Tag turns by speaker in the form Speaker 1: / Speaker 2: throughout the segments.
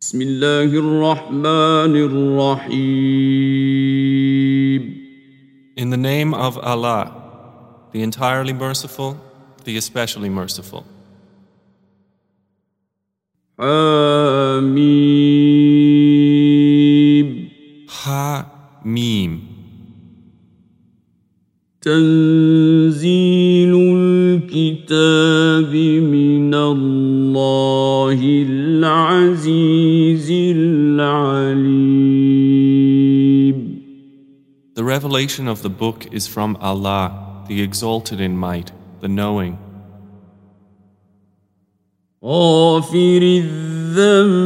Speaker 1: بسم الله الرحمن الرحيم
Speaker 2: In the name of Allah, the entirely merciful, the especially merciful.
Speaker 1: حميم
Speaker 2: Ha Mim.
Speaker 1: تنزيل
Speaker 2: revelation of the book is from Allah, the exalted in might, the knowing.
Speaker 1: غافر الذنب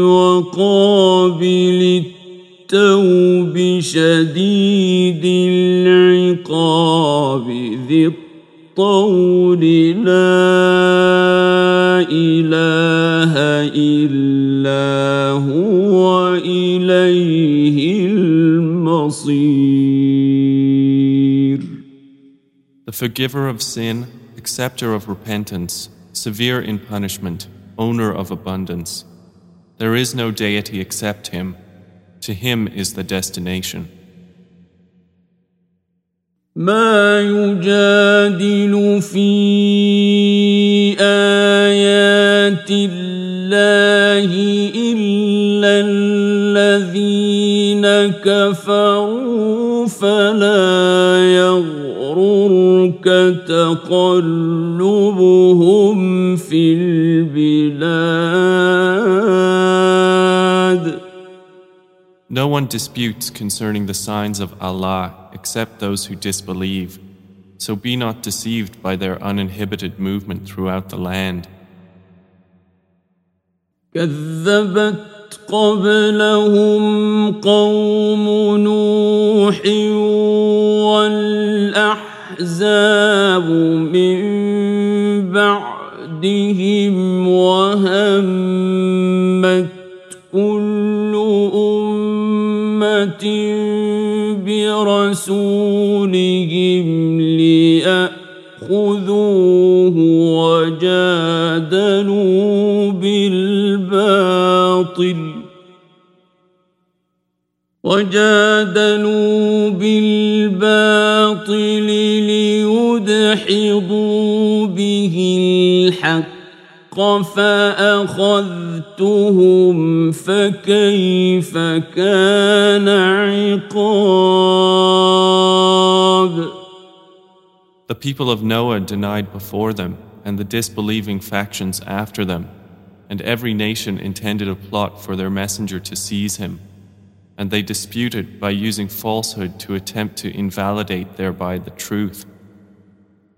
Speaker 1: وقابل التوب شديد العقاب ذي الطول لا
Speaker 2: forgiver of sin, acceptor of repentance, severe in punishment, owner of abundance. There is no deity except Him. To Him is the destination.
Speaker 1: ما يجادل في آيات الله إلا الذين كفروا فلا يغررك تقلبهم في البلاد
Speaker 2: No one disputes concerning the signs of Allah except those who disbelieve. So be not deceived by their uninhibited movement throughout the land.
Speaker 1: كذبت قبلهم قوم نوح والأحزاب من بعدهم وهمت كل أمة برسولهم ليأخذوه وجادلوا بالباطل وجادلوا بالباطل ليدحضوا به الحق فأخذتهم فكيف كان عقاب
Speaker 2: The people of Noah denied before them, and the disbelieving factions after them, and every nation intended a plot for their messenger to seize him. And they disputed by using falsehood to attempt to invalidate thereby the truth.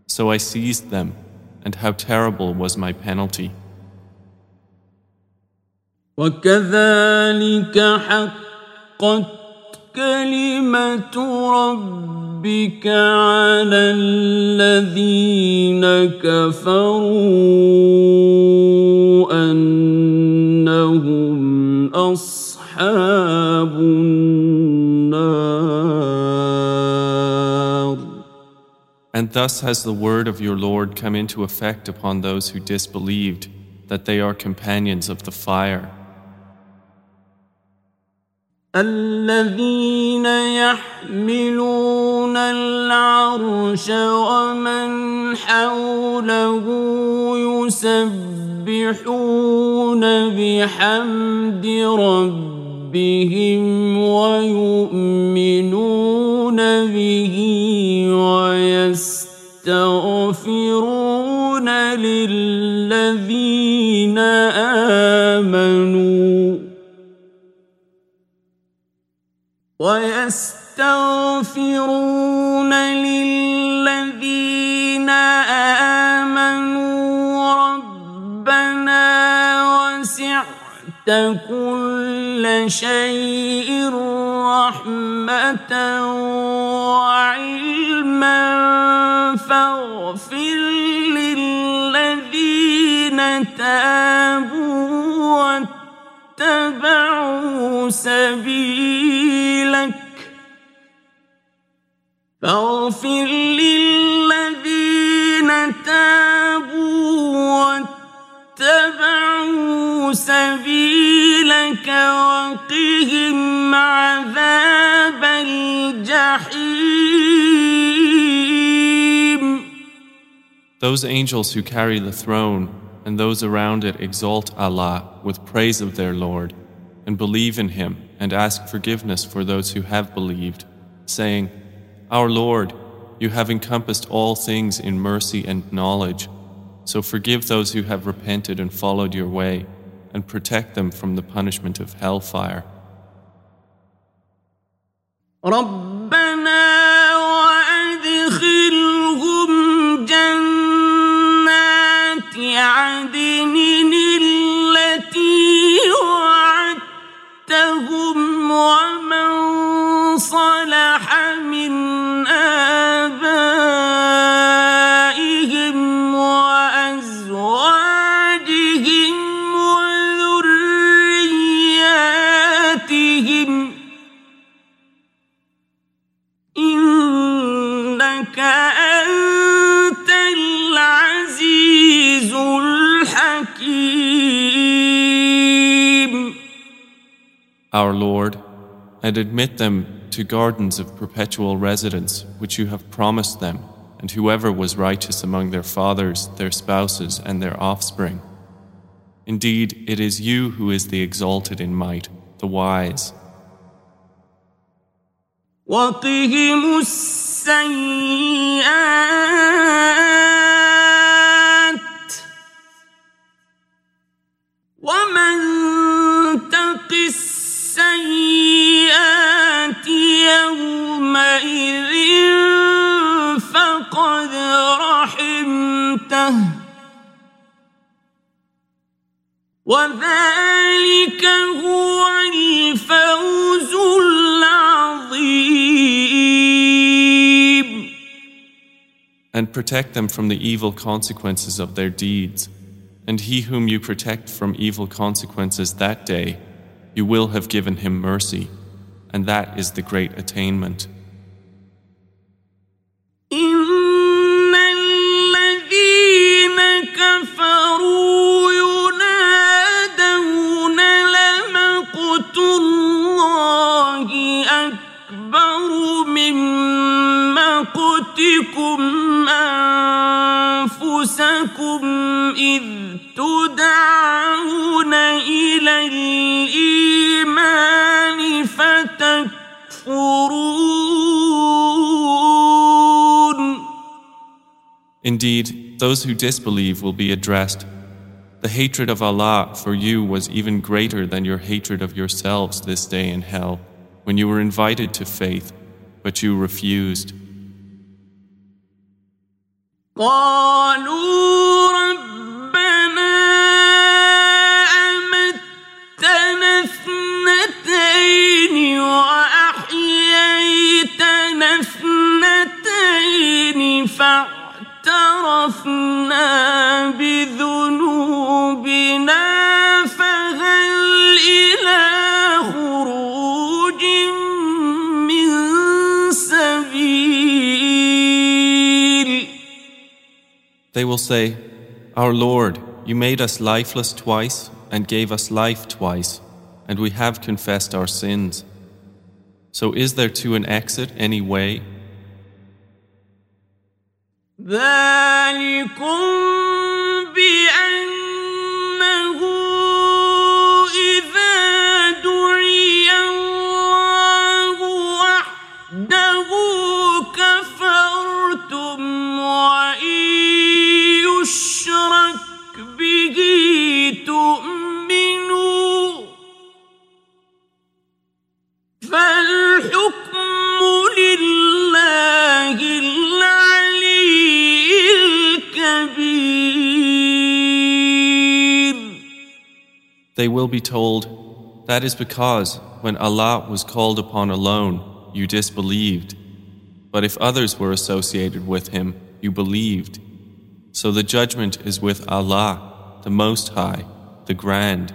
Speaker 2: So I seized them, and how terrible was my penalty.
Speaker 1: وكذلك حقت كلمة ربك على الذين كفروا أنهم أصحاب
Speaker 2: And thus has the word of your Lord come into effect upon those who disbelieved, that they are companions of the fire.
Speaker 1: الذين يحملون العرش ومن حوله يسبحون بحمد ربهم ويؤمنون به ويستغفرون للذين آمنوا ويستغفرون للذين آمنوا ربنا وسعت كل شيء رحمة وعلما فاغفر للذين تابوا واتبعوا سبيلك. فاغفر للذين تابوا واتبعوا سبيلك وقهم عذاب الجحيم
Speaker 2: Those angels who carry the throne and those around it exalt Allah with praise of their Lord and believe in Him and ask forgiveness for those who have believed, saying, Our Lord, you have encompassed all things in mercy and knowledge. So forgive those who have repented and followed your way, and protect them from the punishment of hellfire.
Speaker 1: ربنا وأدخلهم جنات عدن التي وعدتهم ومن
Speaker 2: Our Lord, and admit them to gardens of perpetual residence which you have promised them, and whoever was righteous among their fathers, their spouses, and their offspring. Indeed, it is you who is the exalted in might, the wise.
Speaker 1: وقهم السيئات ومن وذلك هو الفوز العظيم
Speaker 2: and protect them from the evil consequences of their deeds. And he whom you protect from evil consequences that day, you will have given him mercy, and that is the great attainment.
Speaker 1: أنفسكم إذ تدعون إلى الإيمان فتكفرون
Speaker 2: Indeed, those who disbelieve will be addressed. The hatred of Allah for you was even greater than your hatred of yourselves this day in hell, when you were invited to faith, but you refused.
Speaker 1: قالوا فاعترفنا بذنوبنا فهل إلى خروج من سبيل
Speaker 2: They will say, Our Lord, you made us lifeless twice and gave us life twice, and we have confessed our sins. So is there to an exit any way?
Speaker 1: ذلكم
Speaker 2: They will be told, That is because when Allah was called upon alone, you disbelieved. But if others were associated with Him, you believed. So the judgment is with Allah, the Most High, the Grand.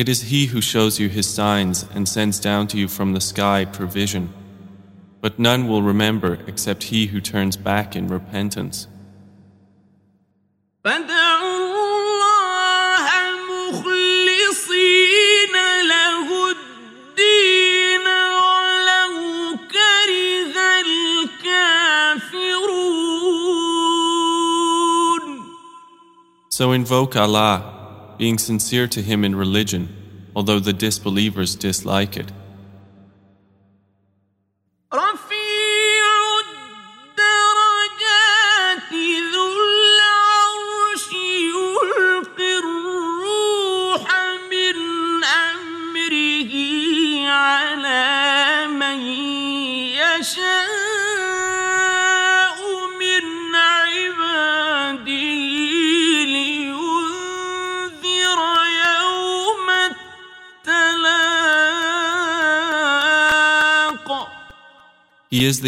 Speaker 1: It is He who shows you His signs and sends down to you from the sky provision. But none will remember except he who turns back in repentance. So invoke Allah being sincere to Him in religion, although the disbelievers dislike it.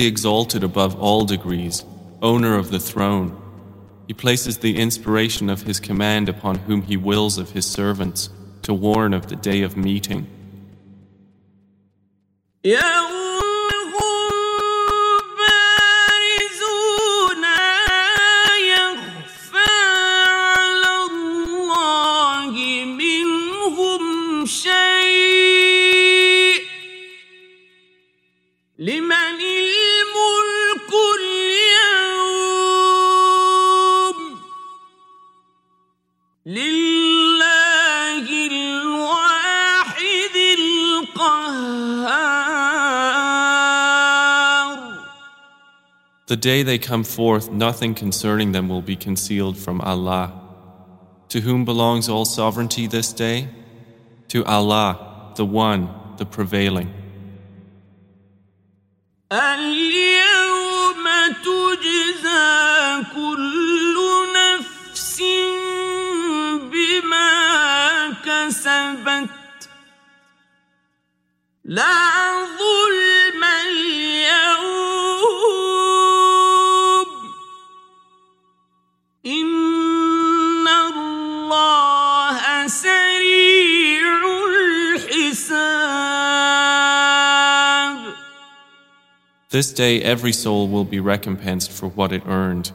Speaker 1: The exalted above all degrees, owner of the throne. He places the inspiration of His command upon whom He wills of His servants to warn of the day of meeting. Day they come forth, nothing concerning them will be concealed from Allah. To whom belongs all sovereignty this day? To Allah, the One, the Prevailing. This day every soul will be recompensed for what it earned.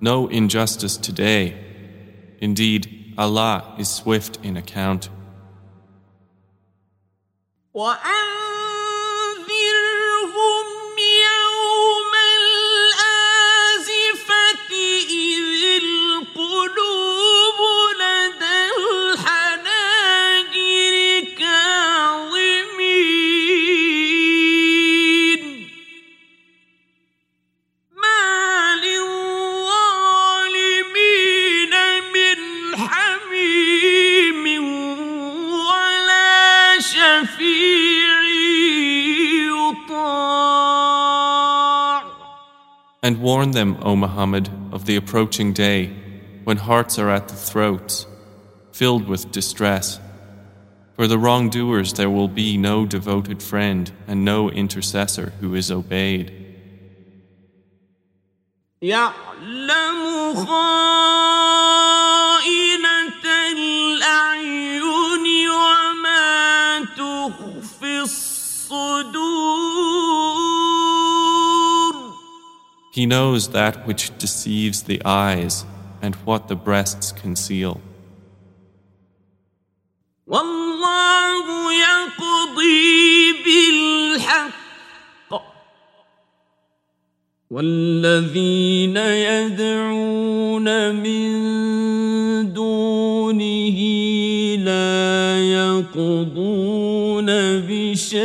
Speaker 1: No injustice today. Indeed, Allah is swift in account. And warn them, O Muhammad, of the approaching day when hearts are at the throats, filled with distress. For the wrongdoers there will be no devoted friend and no intercessor who is obeyed. He knows that which deceives the eyes and what the breasts conceal.
Speaker 3: والله يقضي بالحق والذين يدعون من دونه لا يقضون بشيء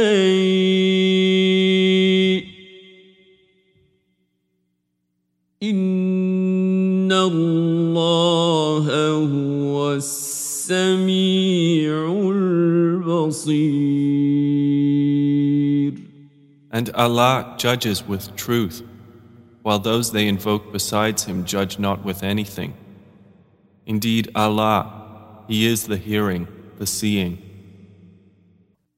Speaker 3: السميع البصير
Speaker 1: And Allah judges with truth, while those they invoke besides Him judge not with anything. Indeed, Allah, He is the hearing, the seeing.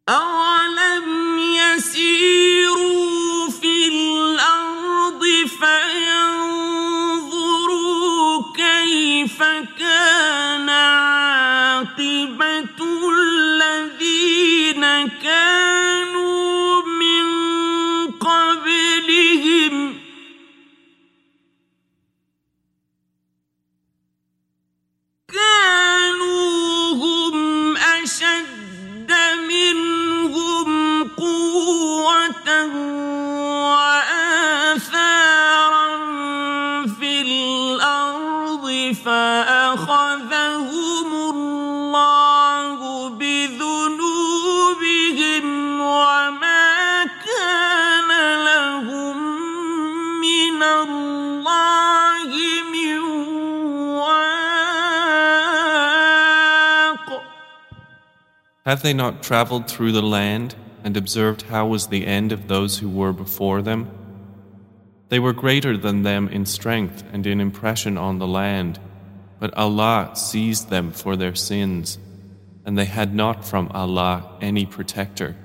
Speaker 3: أولم يسيروا في الأرض فينظروا كيف
Speaker 2: Have they not traveled through the land and observed how was the end of those who were before them? They were greater than them in strength and in impression on the land, but Allah seized them for their sins, and they had not from Allah any protector.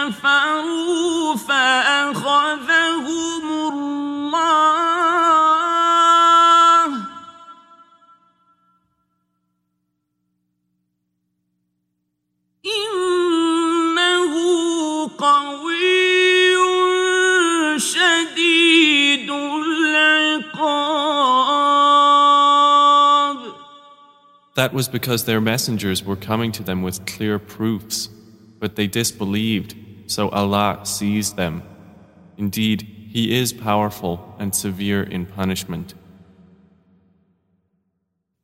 Speaker 1: فكفروا فأخذهم الله إنه قوي شديد العقاب
Speaker 2: That was because their messengers were coming to them with clear proofs, but they disbelieved, So Allah seized them. Indeed, He is powerful and severe in punishment.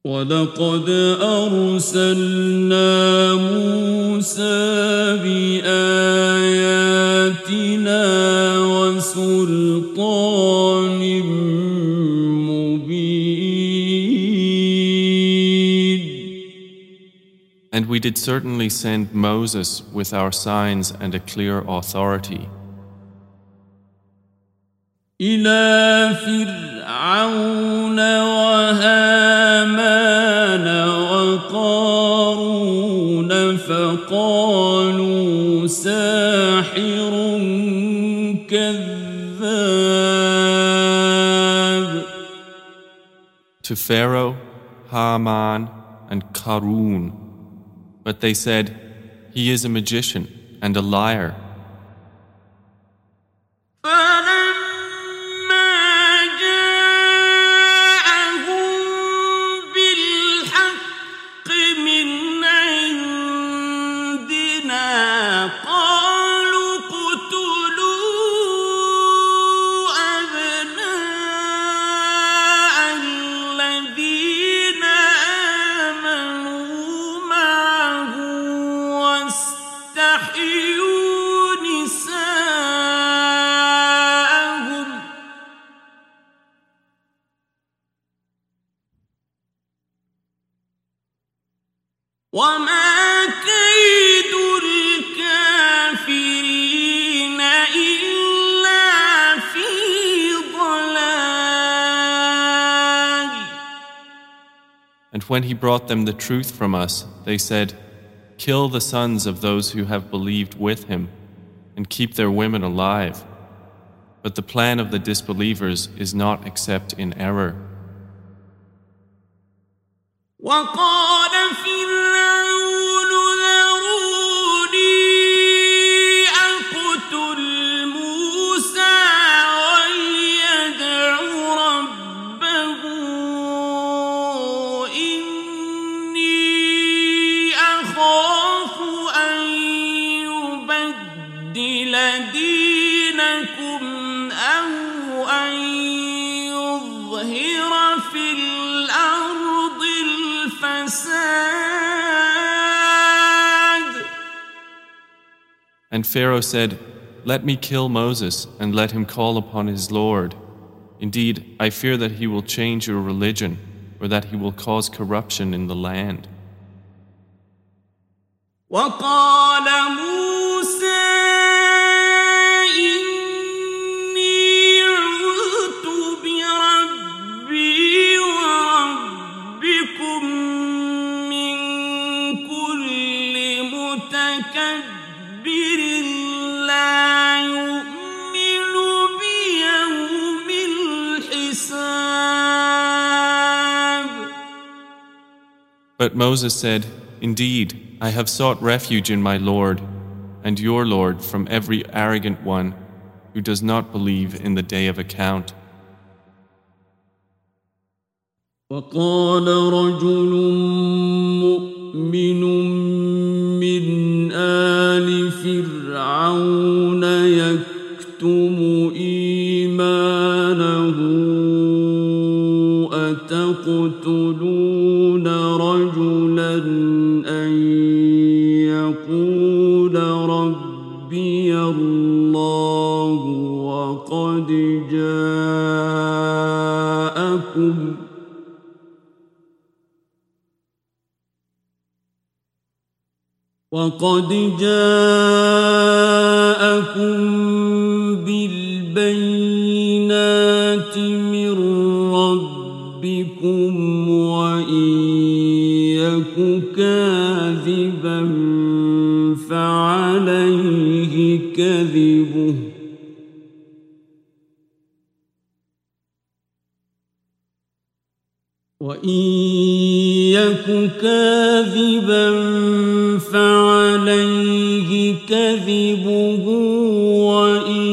Speaker 1: ولقد أرسلنا موسى بآياتنا وسلطان
Speaker 2: we did certainly send Moses with our signs and a clear authority
Speaker 1: إلى فرعون وهامان وقارون فقالوا ساحر كذاب
Speaker 2: to Pharaoh, Haman, and Karun. But they said, He is a magician and a liar. When he brought them the truth from us, they said, Kill the sons of those who have believed with him, and keep their women alive. But the plan of the disbelievers is not except in error. And Pharaoh said, Let me kill Moses and let him call upon his Lord. Indeed, I fear that he will change your religion or that he will cause corruption in the land. But Moses said, Indeed, I have sought refuge in my Lord and your Lord from every arrogant one who does not believe in the day of account.
Speaker 1: وقال رجل مؤمن من آل فرعون وقد جاءكم بالبينات من ربكم وإن يك كاذبا فعليه كذبه وإن يك كاذبا كذبه وإن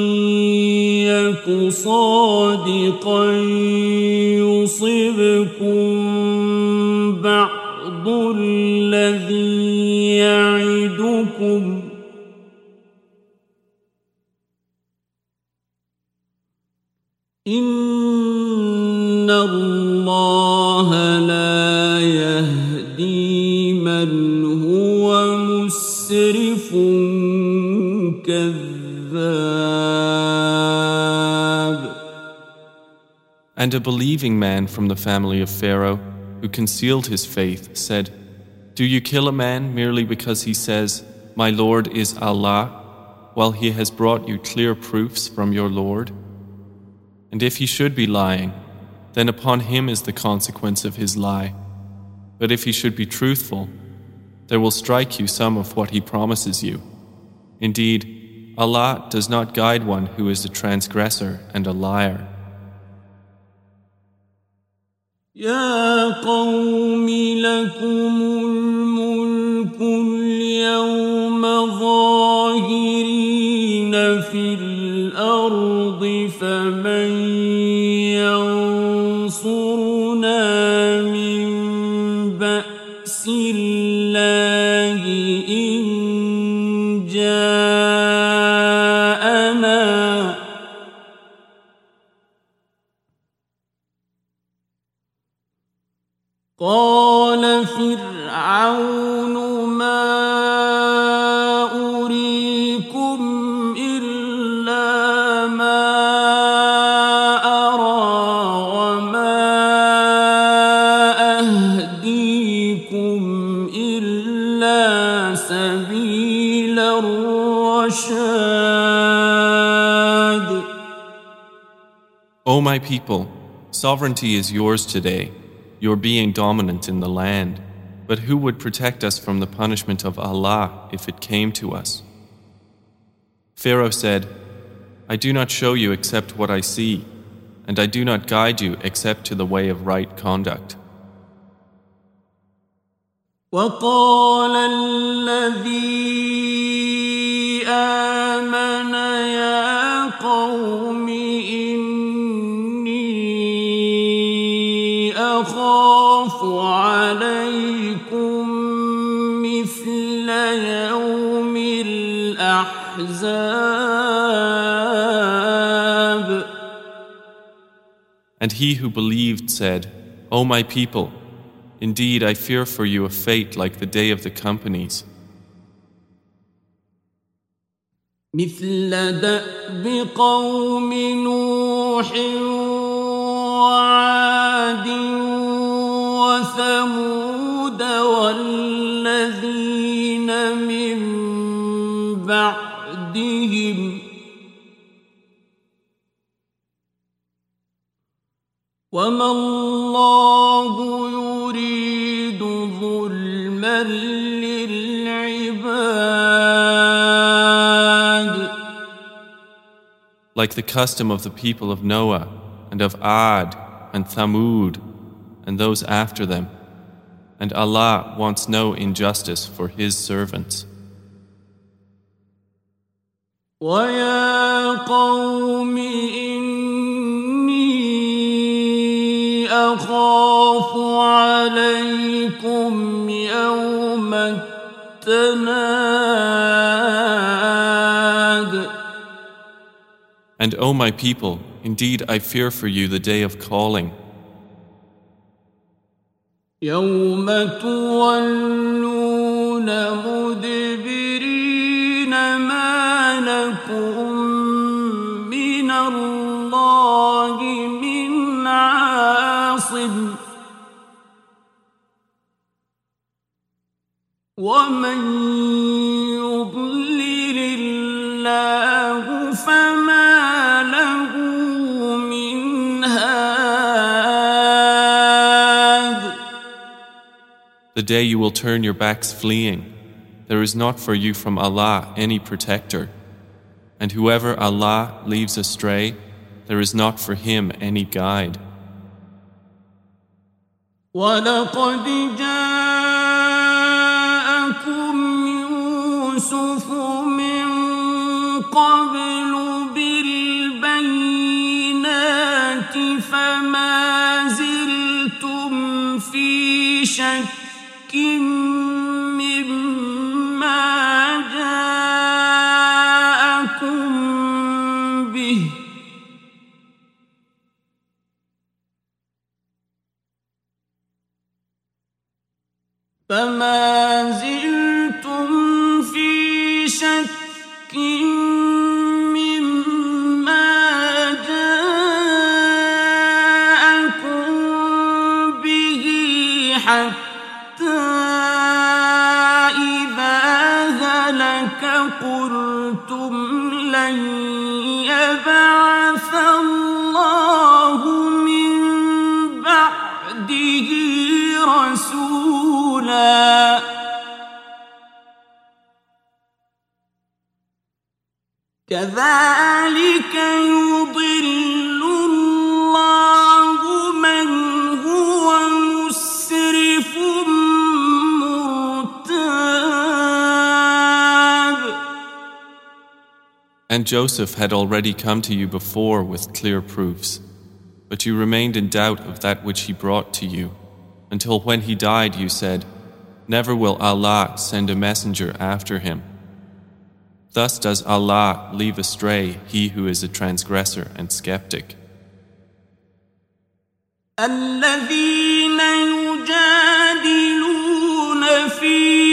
Speaker 1: يك صادقا يصبكم بعض الذي يعدكم.
Speaker 2: And a believing man from the family of Pharaoh, who concealed his faith, said, Do you kill a man merely because he says, My Lord is Allah, while he has brought you clear proofs from your Lord? And if he should be lying, then upon him is the consequence of his lie. But if he should be truthful, there will strike you some of what he promises you. Indeed, Allah does not guide one who is a transgressor and a liar.
Speaker 1: يا قوم لكم الملك قال فرعون ما أريكم إلا ما أرى وما أهديكم إلا سبيل الرشاد
Speaker 2: O my people, sovereignty is yours today, your being dominant in the land. But who would protect us from the punishment of Allah if it came to us? Pharaoh said, I do not show you except what I see, and I do not guide you except to the way of right conduct.
Speaker 1: وقال الذي آمن يا قوم الأحزاب
Speaker 2: And he who believed said, O my people, indeed I fear for you a fate like the day of the companies.
Speaker 1: مثل دأب قوم نوح وعاد وثمود وما الله يريد ظلما للعباد
Speaker 2: like the custom of the people of Noah and of Ad and Thamud and those after them. And Allah wants no injustice for His servants.
Speaker 1: ويا قوم أخاف عليكم يوم التناد
Speaker 2: And O my people, indeed I fear for you the day of calling.
Speaker 1: يوم تولون مدبرين ومن يضلل الله فما له من هاد
Speaker 2: The day you will turn your backs fleeing, there is not for you from Allah any protector. And whoever Allah leaves astray, there is not for him any guide.
Speaker 1: ولقد جاءكم شك مما جاءكم به فما زلتم كذلك يضل الله من هو مسرف مرتاب
Speaker 2: And Joseph had already come to you before with clear proofs, but you remained in doubt of that which he brought to you, until when he died you said, Never will Allah send a messenger after him. Thus does Allah leave astray he who is a transgressor and skeptic.
Speaker 1: الذين يجادلون في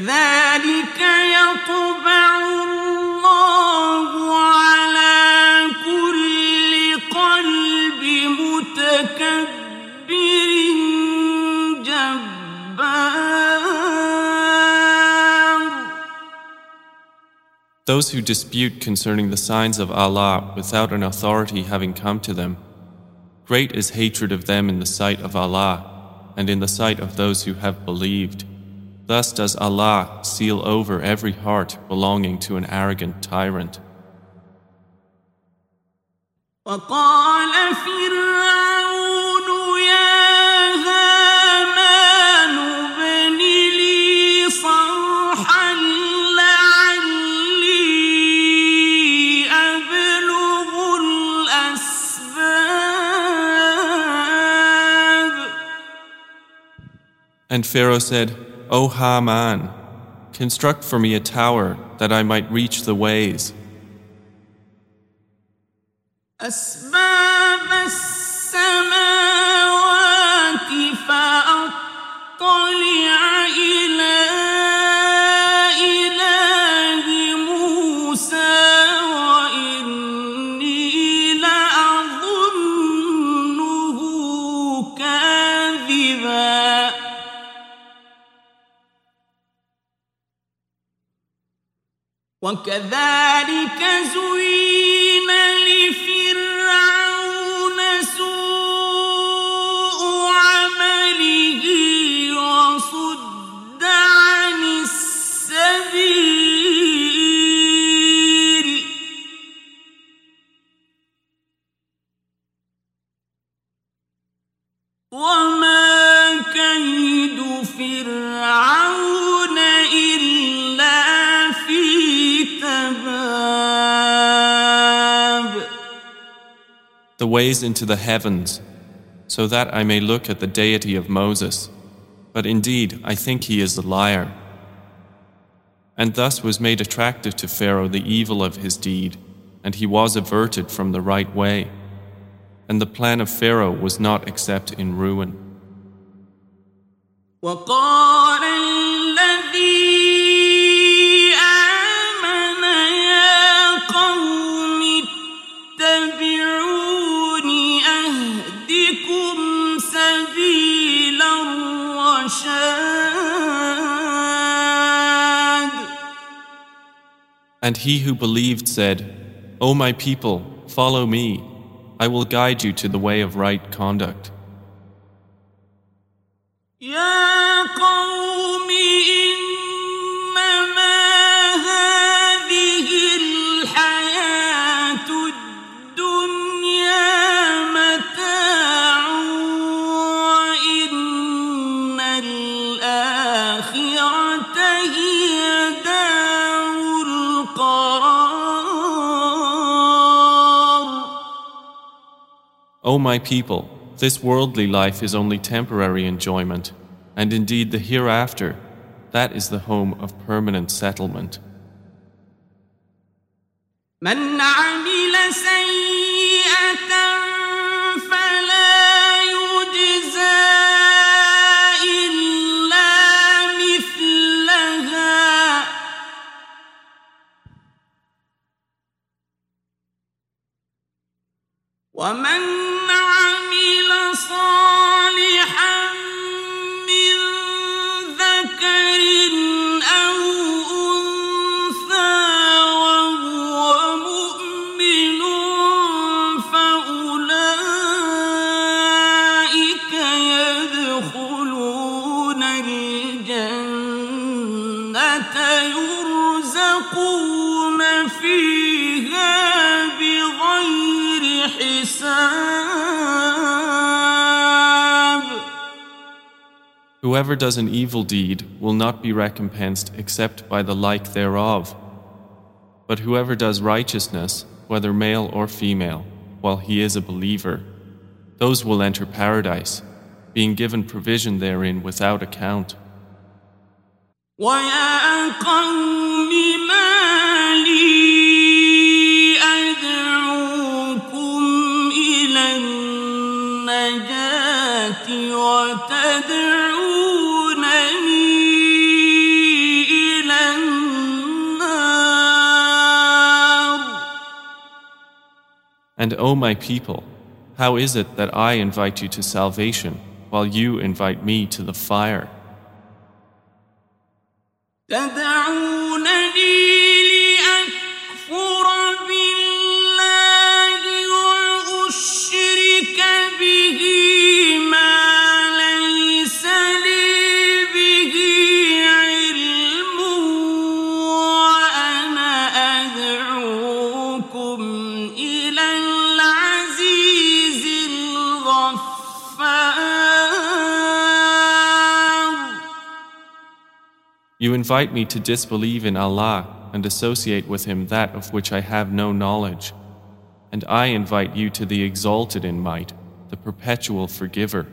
Speaker 1: كذلك يطبع الله على كل قلب متكبر جبار
Speaker 2: Those who dispute concerning the signs of Allah without an authority having come to them, great is hatred of them in the sight of Allah and in the sight of those who have believed. Thus does Allah seal over every heart belonging to an arrogant tyrant. And Pharaoh said, O Haman, construct for me a tower that I might reach the ways.
Speaker 1: أسباب السماوات فأطلع إلى وكذلك زين لفرعون
Speaker 2: ways into the heavens, so that I may look at the deity of Moses. But indeed, I think he is a liar. And thus was made attractive to Pharaoh the evil of his deed, and he was averted from the right way. And the plan of Pharaoh was not except in ruin.
Speaker 1: وقال الذي
Speaker 2: And he who believed said, O my people, follow me. I will guide you to the way of right conduct.
Speaker 1: يا قوم إنما
Speaker 2: O my people, this worldly life is only temporary enjoyment, and indeed the hereafter, that is the home of permanent settlement.
Speaker 1: من عمل سيئة فلا يجزى إلا مثلها ومن
Speaker 2: Whoever does an evil deed will not be recompensed except by the like thereof. But whoever does righteousness, whether male or female, while he is a believer, those will enter paradise, being given provision therein without account.
Speaker 1: ويا
Speaker 2: And O my people, how is it that I invite you to salvation while you invite me to the fire? Invite me to disbelieve in Allah and associate with Him that of which I have no knowledge. And I invite you to the exalted in might, the perpetual forgiver.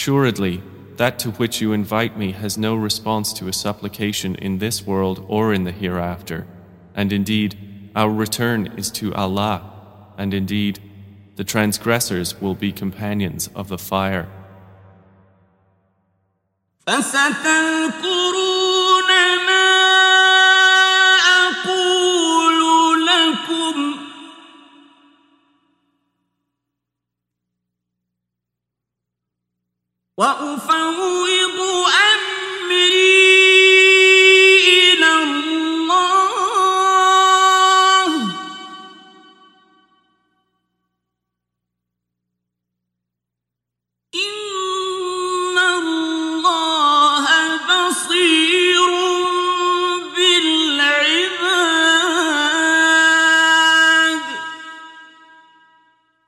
Speaker 2: Assuredly, that to which you invite me has no response to a supplication in this world or in the hereafter. And indeed, our return is to Allah. And indeed, the
Speaker 1: The transgressors will be companions of the fire.
Speaker 2: فستذكرون ما وأفوض أمري إلى الله إن الله بصير بالعباد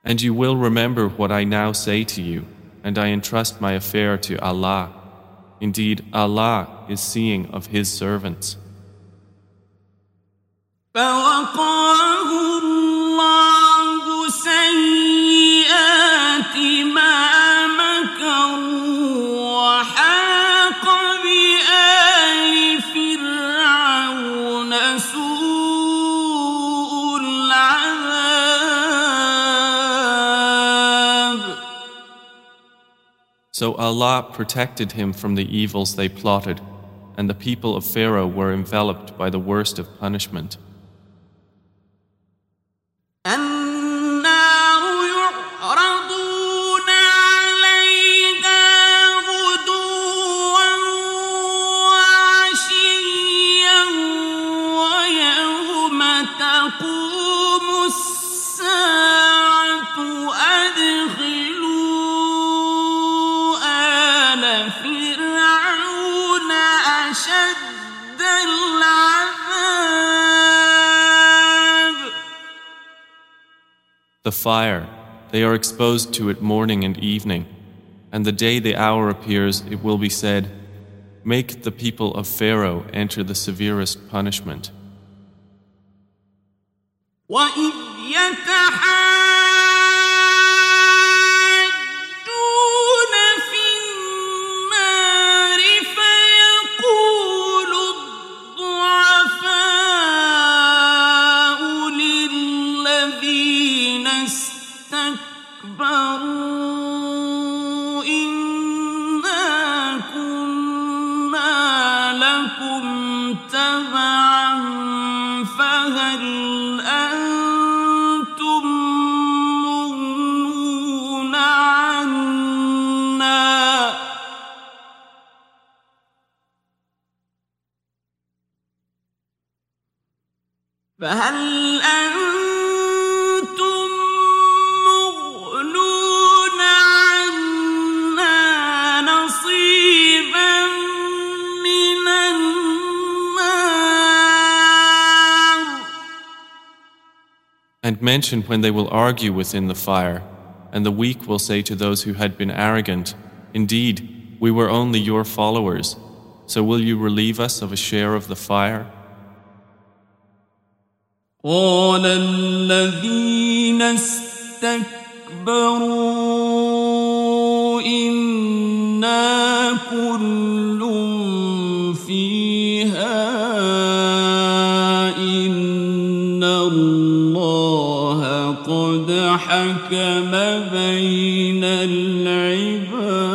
Speaker 1: And you will remember what I now say to you, and I entrust my affair to Allah. Indeed, Allah is seeing of His servants. So Allah protected him from the evils they plotted, and the people of Pharaoh were enveloped by the worst of punishment. The fire, they are exposed to it morning and evening, and the day the hour appears, it will be said, Make the people of Pharaoh enter the severest punishment. mention when they will argue within the fire, and the weak will say to those who had been arrogant, Indeed, we were only your followers, so will you relieve us of a share of the fire?
Speaker 2: قال الذين استكبروا إنا كل حكم بين العباد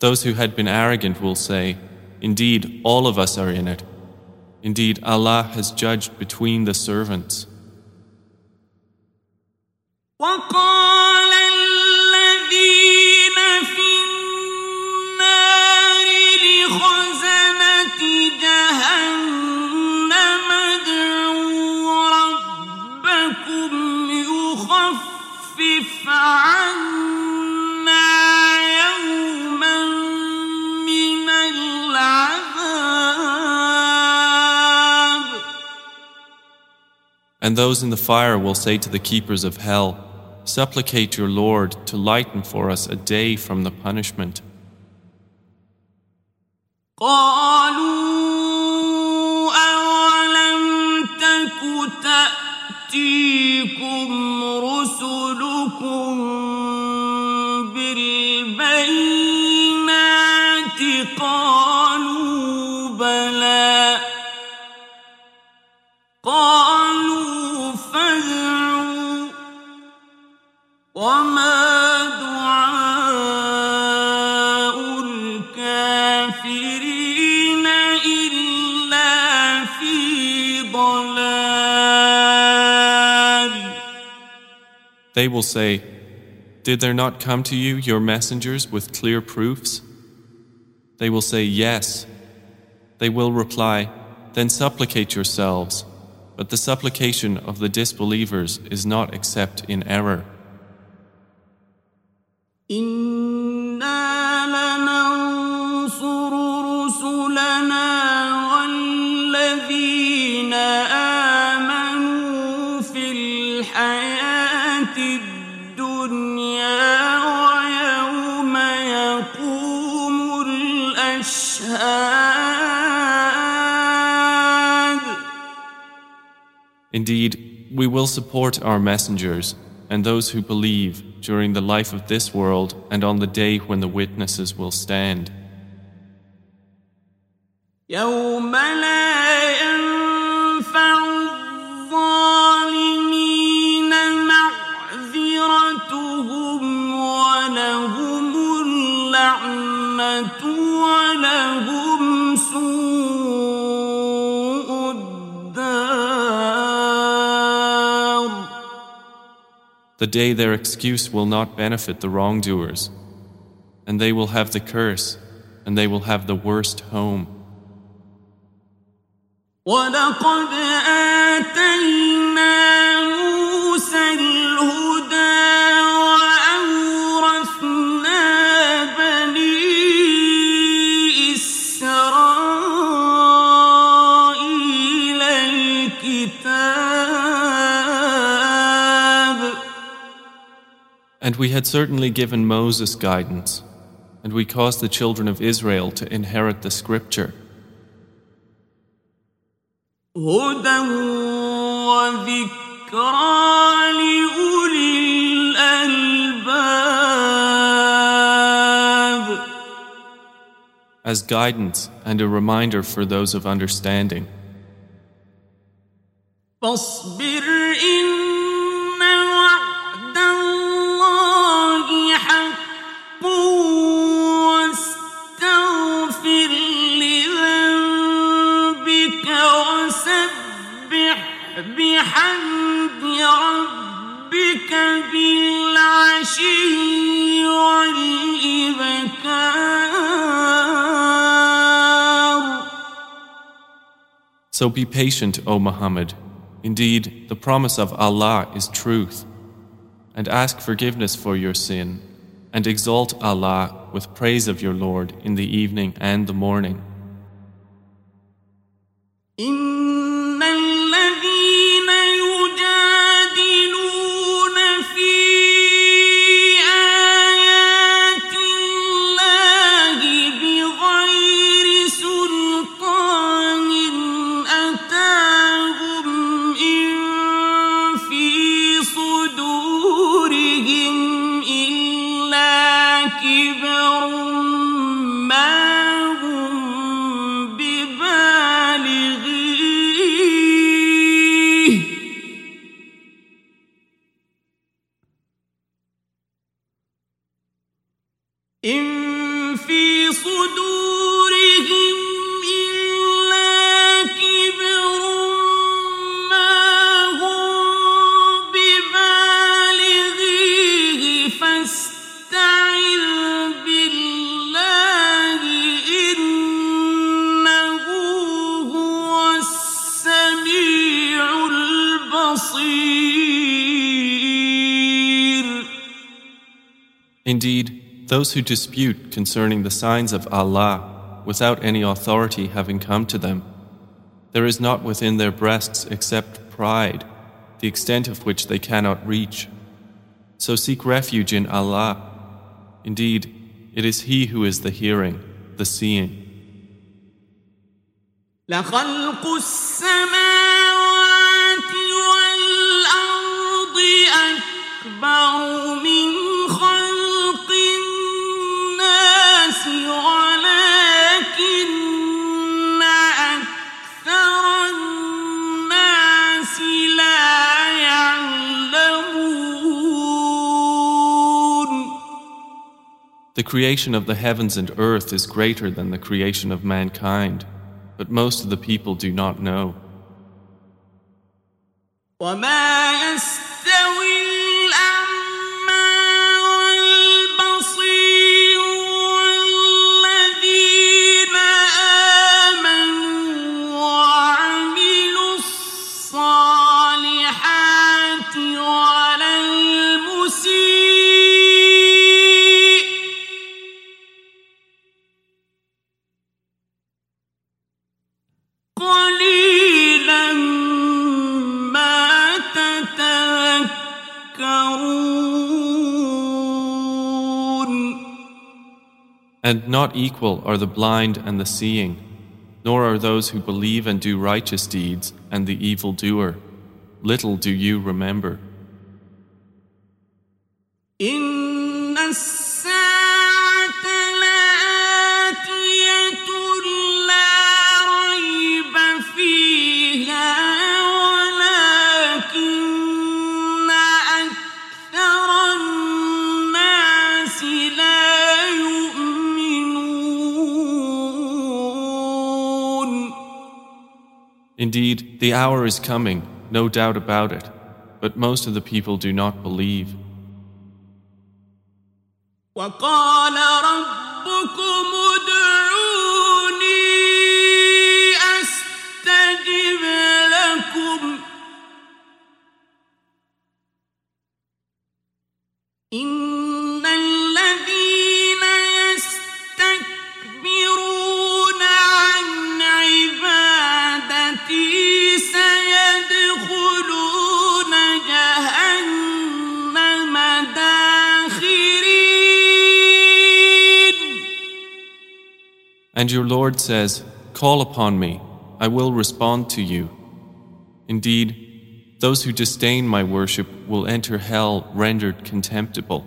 Speaker 1: Those who had been arrogant will say, Indeed, all of us are in it. Indeed, Allah has judged between the servants. And those in the fire will say to the keepers of hell, Supplicate your Lord to lighten for us a day from the punishment.
Speaker 2: They will say, Did there not come to you your messengers with clear proofs? They will say, Yes. They will reply, Then supplicate yourselves. But the supplication of the disbelievers is not except in error.
Speaker 1: In
Speaker 2: Indeed, we will support our messengers and those who believe during the life of this world and on the day when the witnesses will stand.
Speaker 1: يوم لا ينفع الظالمين معذرتهم ولهم اللعنة ولهم
Speaker 2: The day their excuse will not benefit the wrongdoers, and they will have the curse, and they will have the worst home.
Speaker 1: ولقد آتينا
Speaker 2: And we had certainly given Moses guidance, and we caused the children of Israel to inherit the scripture. As guidance and a reminder for those of understanding.
Speaker 1: بحمد ربك بالعشي والإبكار
Speaker 2: So be patient, O Muhammad. Indeed, the promise of Allah is truth. And ask forgiveness for your sin, and exalt Allah with praise of your Lord in the evening and the morning.
Speaker 1: إن
Speaker 2: those who dispute concerning the signs of Allah without any authority having come to them, there is not within their breasts except pride, the extent of which they cannot reach. So seek refuge in Allah. Indeed, it is He who is the hearing, the seeing.
Speaker 1: لخلق السماوات والأرض أكبر
Speaker 2: The creation of the heavens and earth is greater than the creation of mankind, but most of the people do not know.
Speaker 1: وما يستوي الأعمى
Speaker 2: And not equal are the blind and the seeing, nor are those who believe and do righteous deeds and the evil doer. Little do you remember. Indeed, the hour is coming, no doubt about it, but most of the people do not believe. And your Lord says, Call upon me, I will respond to you. Indeed, those who disdain my worship will enter hell rendered contemptible.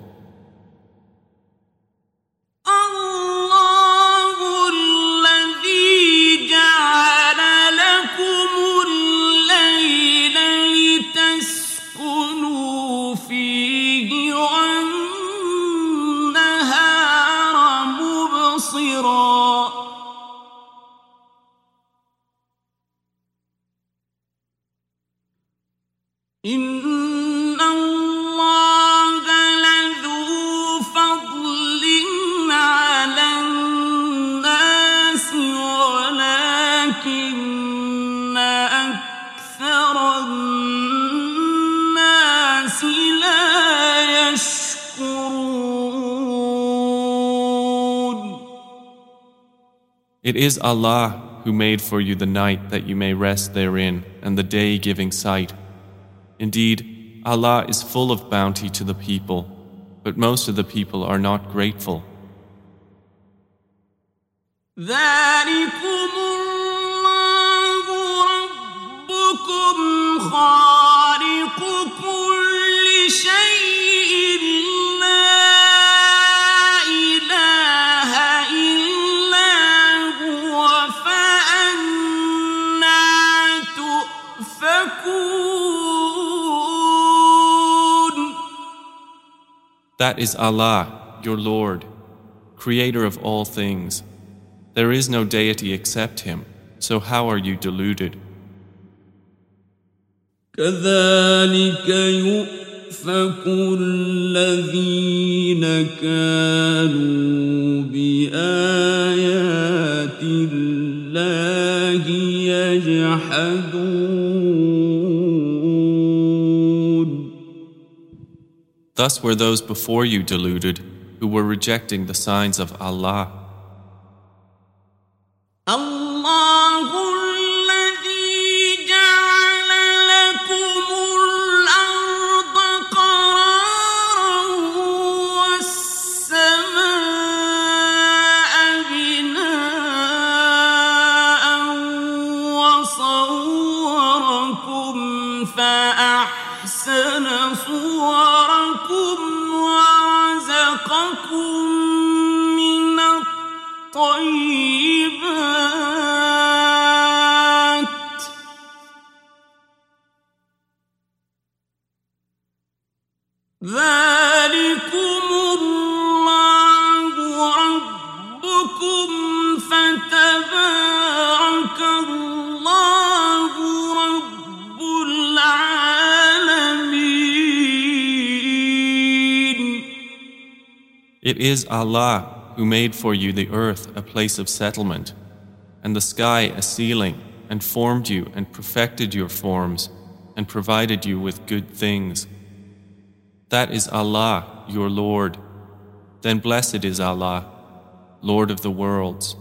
Speaker 2: It is Allah who made for you the night that you may rest therein, and the day giving sight. Indeed, Allah is full of bounty to the people, but most of the people are not grateful.
Speaker 1: ذلكم الله ربكم خالق
Speaker 2: That is Allah, your Lord, creator of all things. There is no deity except Him, so how are you deluded?
Speaker 1: كذلك يؤفك الذين كانوا بآيات الله يجحدون
Speaker 2: Thus were those before you deluded, who were rejecting the signs of Allah.
Speaker 1: الطيبات ذلكم الله ربكم فتبارك الله رب العالمين.
Speaker 2: It is Allah who made for you the earth a place of settlement, and the sky a ceiling, and formed you and perfected your forms, and provided you with good things. That is Allah, your Lord. Then blessed is Allah, Lord of the worlds.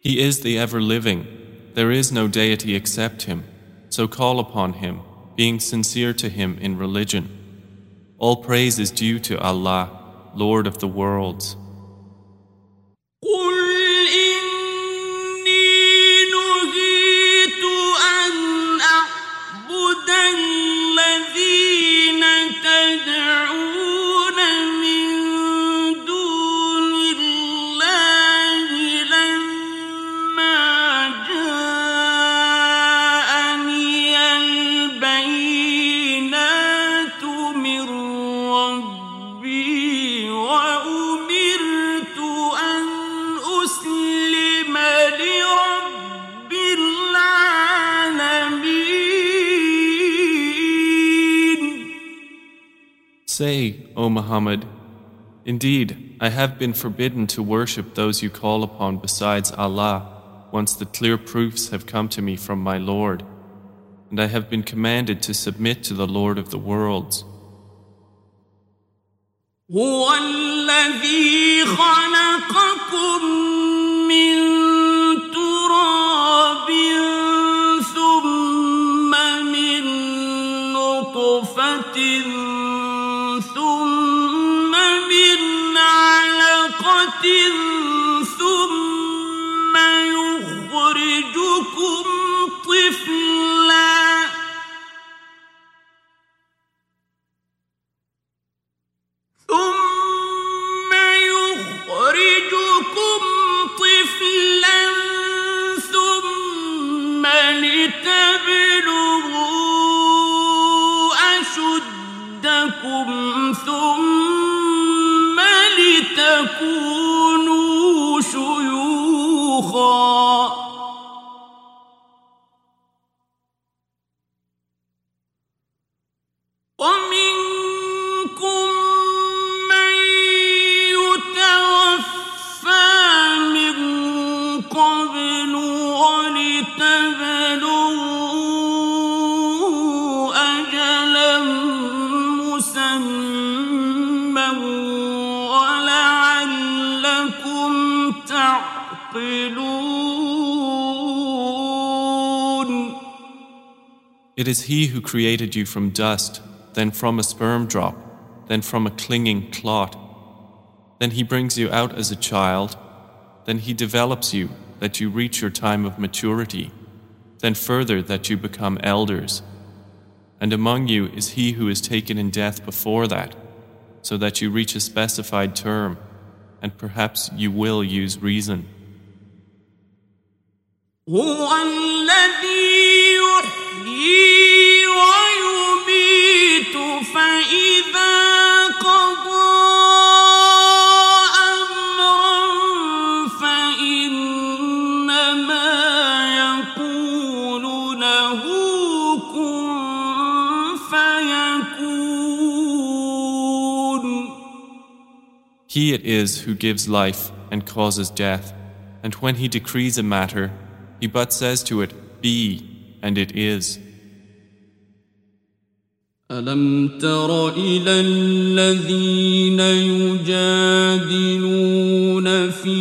Speaker 2: He is the ever living. There is no deity except Him. So call upon Him, being sincere to Him in religion. All praise is due to Allah, Lord of the worlds. Say, O Muhammad, indeed, I have been forbidden to worship those you call upon besides Allah once the clear proofs have come to me from my Lord, and I have been commanded to submit to the Lord of the worlds.
Speaker 1: هو الذي خلقكم من ثم
Speaker 2: He who created you from dust, then from a sperm drop, then from a clinging clot. Then He brings you out as a child, then He develops you that you reach your time of maturity, then further that you become elders. And among you is He who is taken in death before that, so that you reach a specified term, and perhaps you will use reason. He it is who gives life and causes death, and when He decrees a matter, He but says to it, Be, and it is.
Speaker 1: ألم تر إلى الذين يجادلون في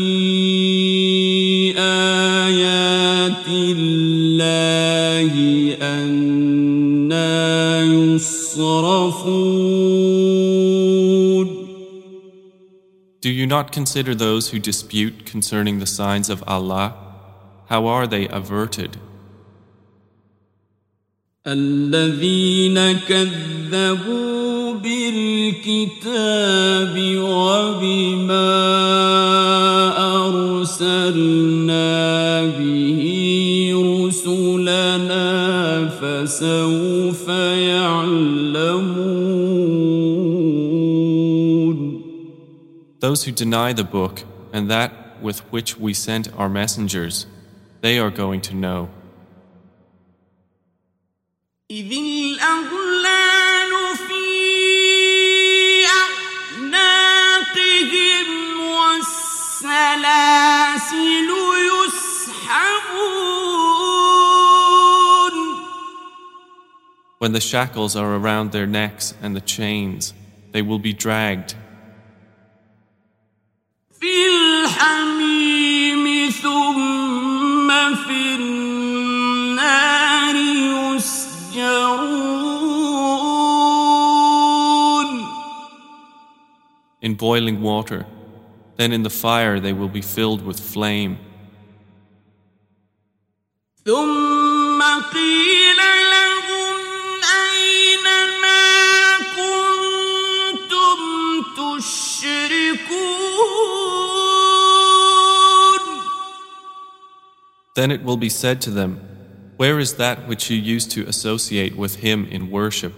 Speaker 1: آيات الله أنا يصرفون
Speaker 2: Do you not consider those who dispute concerning the signs of Allah? How are they averted?
Speaker 1: الذين كذبوا بالكتاب وبما أرسلنا به رسلنا فسوف يعلمون
Speaker 2: Those who deny the book and that with which we sent our messengers, they are going to know.
Speaker 1: إذ الأغلال في أعناقهم والسلاسل يسحبون
Speaker 2: When the shackles are around their necks and the chains, they will be dragged.
Speaker 1: في الحميم ثم في النار
Speaker 2: boiling water. Then in the fire they will be filled with flame. Then it will be said to them, Where is that which you used to associate with him in worship?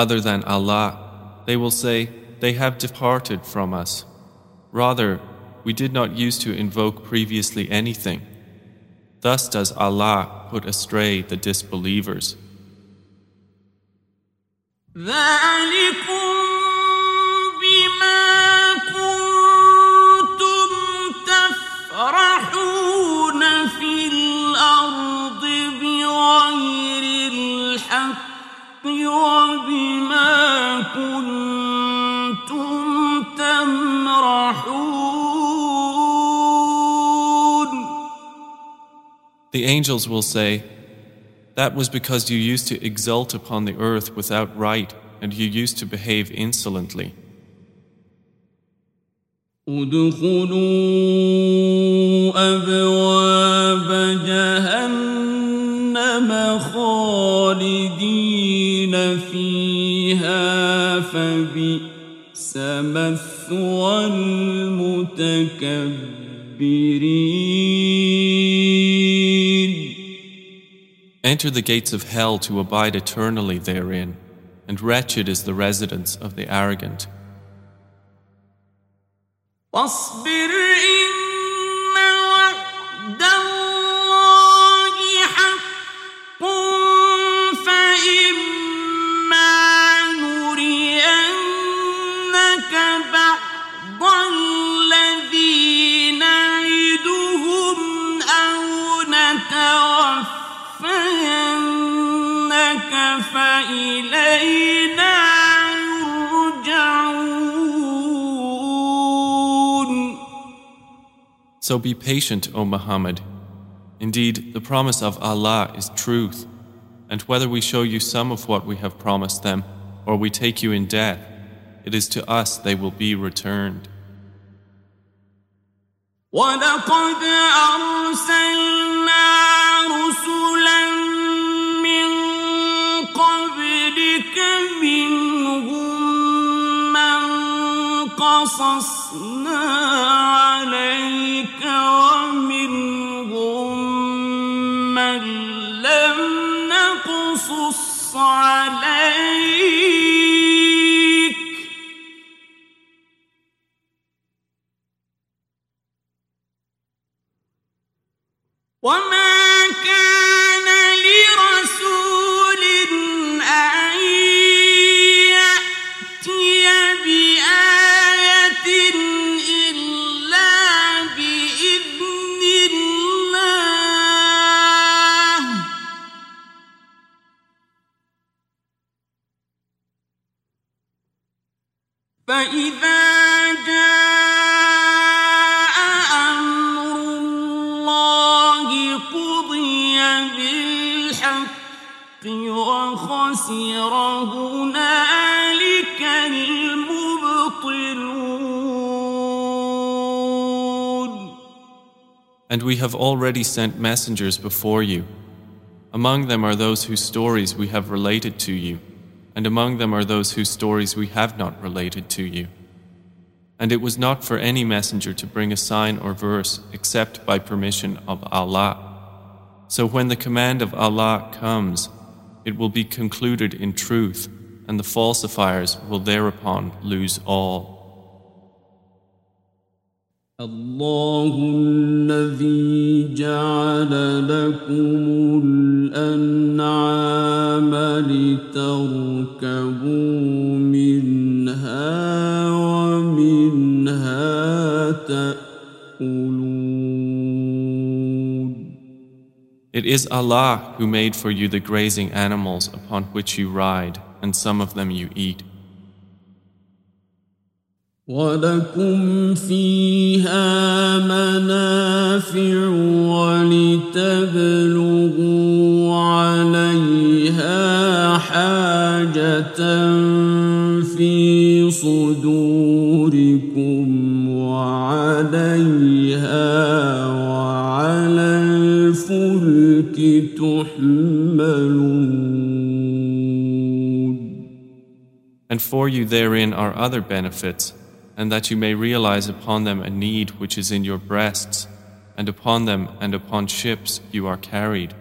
Speaker 2: Other than Allah, they will say, They have departed from us. Rather, we did not use to invoke previously anything. Thus does Allah put astray the disbelievers.
Speaker 1: ذلكم بما كنتم تفرحون في الأرض بغير الحق وبما كنتم تمرحون
Speaker 2: The angels will say, That was because you used to exult upon the earth without right, and you used to behave insolently.
Speaker 1: ادخلوا أبواب جهنم خالدين فيها فبئس مثوى المتكبرين
Speaker 2: Enter the gates of hell to abide eternally therein, and wretched is the residence of the arrogant.
Speaker 1: واصبر فإلينا يرجعون
Speaker 2: So be patient, O Muhammad. Indeed, the promise of Allah is truth, and whether we show you some of what we have promised them, or we take you in death, it is to us they will be returned.
Speaker 1: ولقد أرسلنا قصصنا عليك ومنهم من لم نقصص عليك. وما كان وخسر هنالك المبطلون
Speaker 2: And we have already sent messengers before you. Among them are those whose stories we have related to you, and among them are those whose stories we have not related to you. And it was not for any messenger to bring a sign or verse except by permission of Allah. So when the command of Allah comes, it will be concluded in truth, and the falsifiers will thereupon lose all.
Speaker 1: الله الذي جعل لكم الأنعام لتركبوا منها ومنها تأكلون
Speaker 2: It is Allah who made for you the grazing animals upon which you ride, and some of them you eat.
Speaker 1: ولكم فيها منافع ولتبلغوا عليها حاجة في صدوركم وعليها وعلى الفلك تحملون
Speaker 2: And for you therein are other benefits, and that you may realize upon them a need which is in your breasts, and upon them and upon ships you are carried.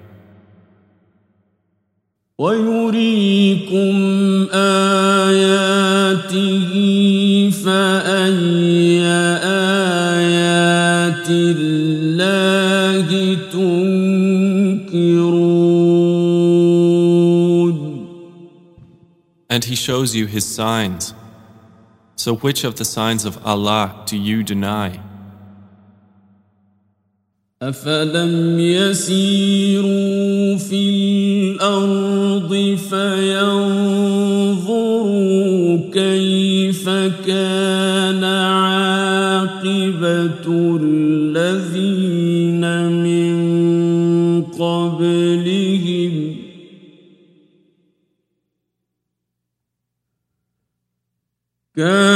Speaker 1: ويريكم آياته فأي آيات الله تنكرون
Speaker 2: And He shows you His signs. So which of the signs of Allah do you deny?
Speaker 1: أفلم يسيروا في الأرض فينظروا كيف كان عاقبة الذين من قبلهم كانوا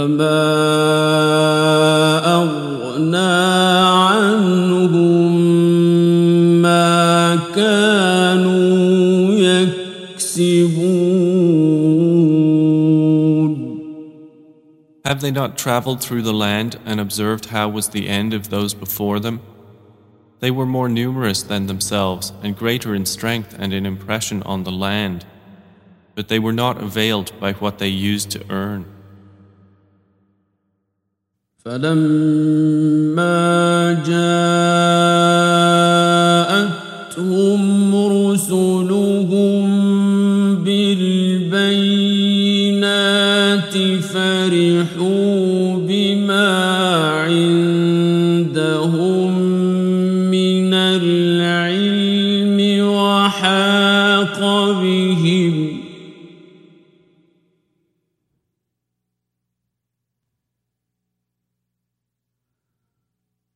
Speaker 1: فما أغنى عنهم ما كانوا يكسبون
Speaker 2: Have they not traveled through the land and observed how was the end of those before them? They were more numerous than themselves and greater in strength and in impression on the land, but they were not availed by what they used to earn.
Speaker 1: فلما جاءتهم رسلهم بالبينات فرحوا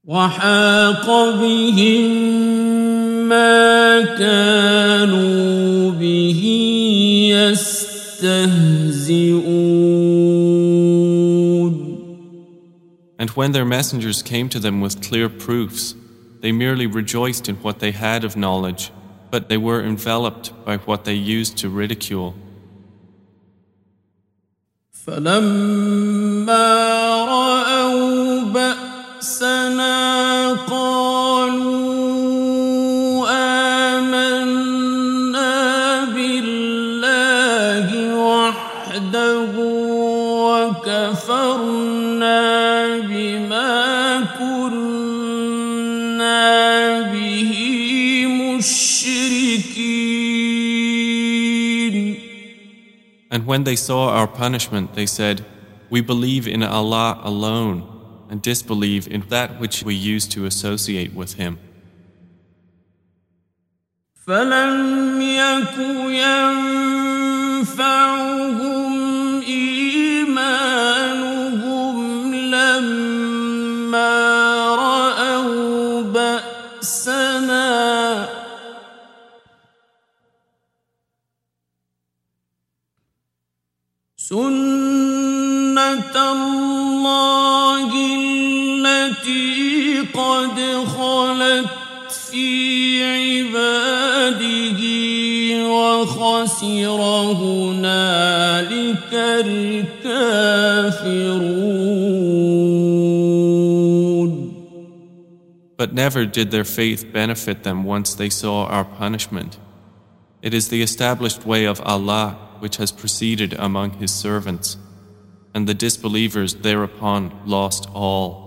Speaker 1: وحاق بهم ما كانوا به يستهزئون
Speaker 2: And when their messengers came to them with clear proofs, they merely rejoiced in what they had of knowledge, but they were enveloped by what they used to ridicule.
Speaker 1: فلما رأوا بأسنا
Speaker 2: when they saw our punishment, they said, We believe in Allah alone and disbelieve in that which we used to associate with Him.
Speaker 1: فلم يك ينفعهم سنة الله التي قد خلت في عباده وخسر هنالك الكافرون
Speaker 2: But never did their faith benefit them once they saw our punishment. It is the established way of Allah which has proceeded among His servants, and the disbelievers thereupon lost all.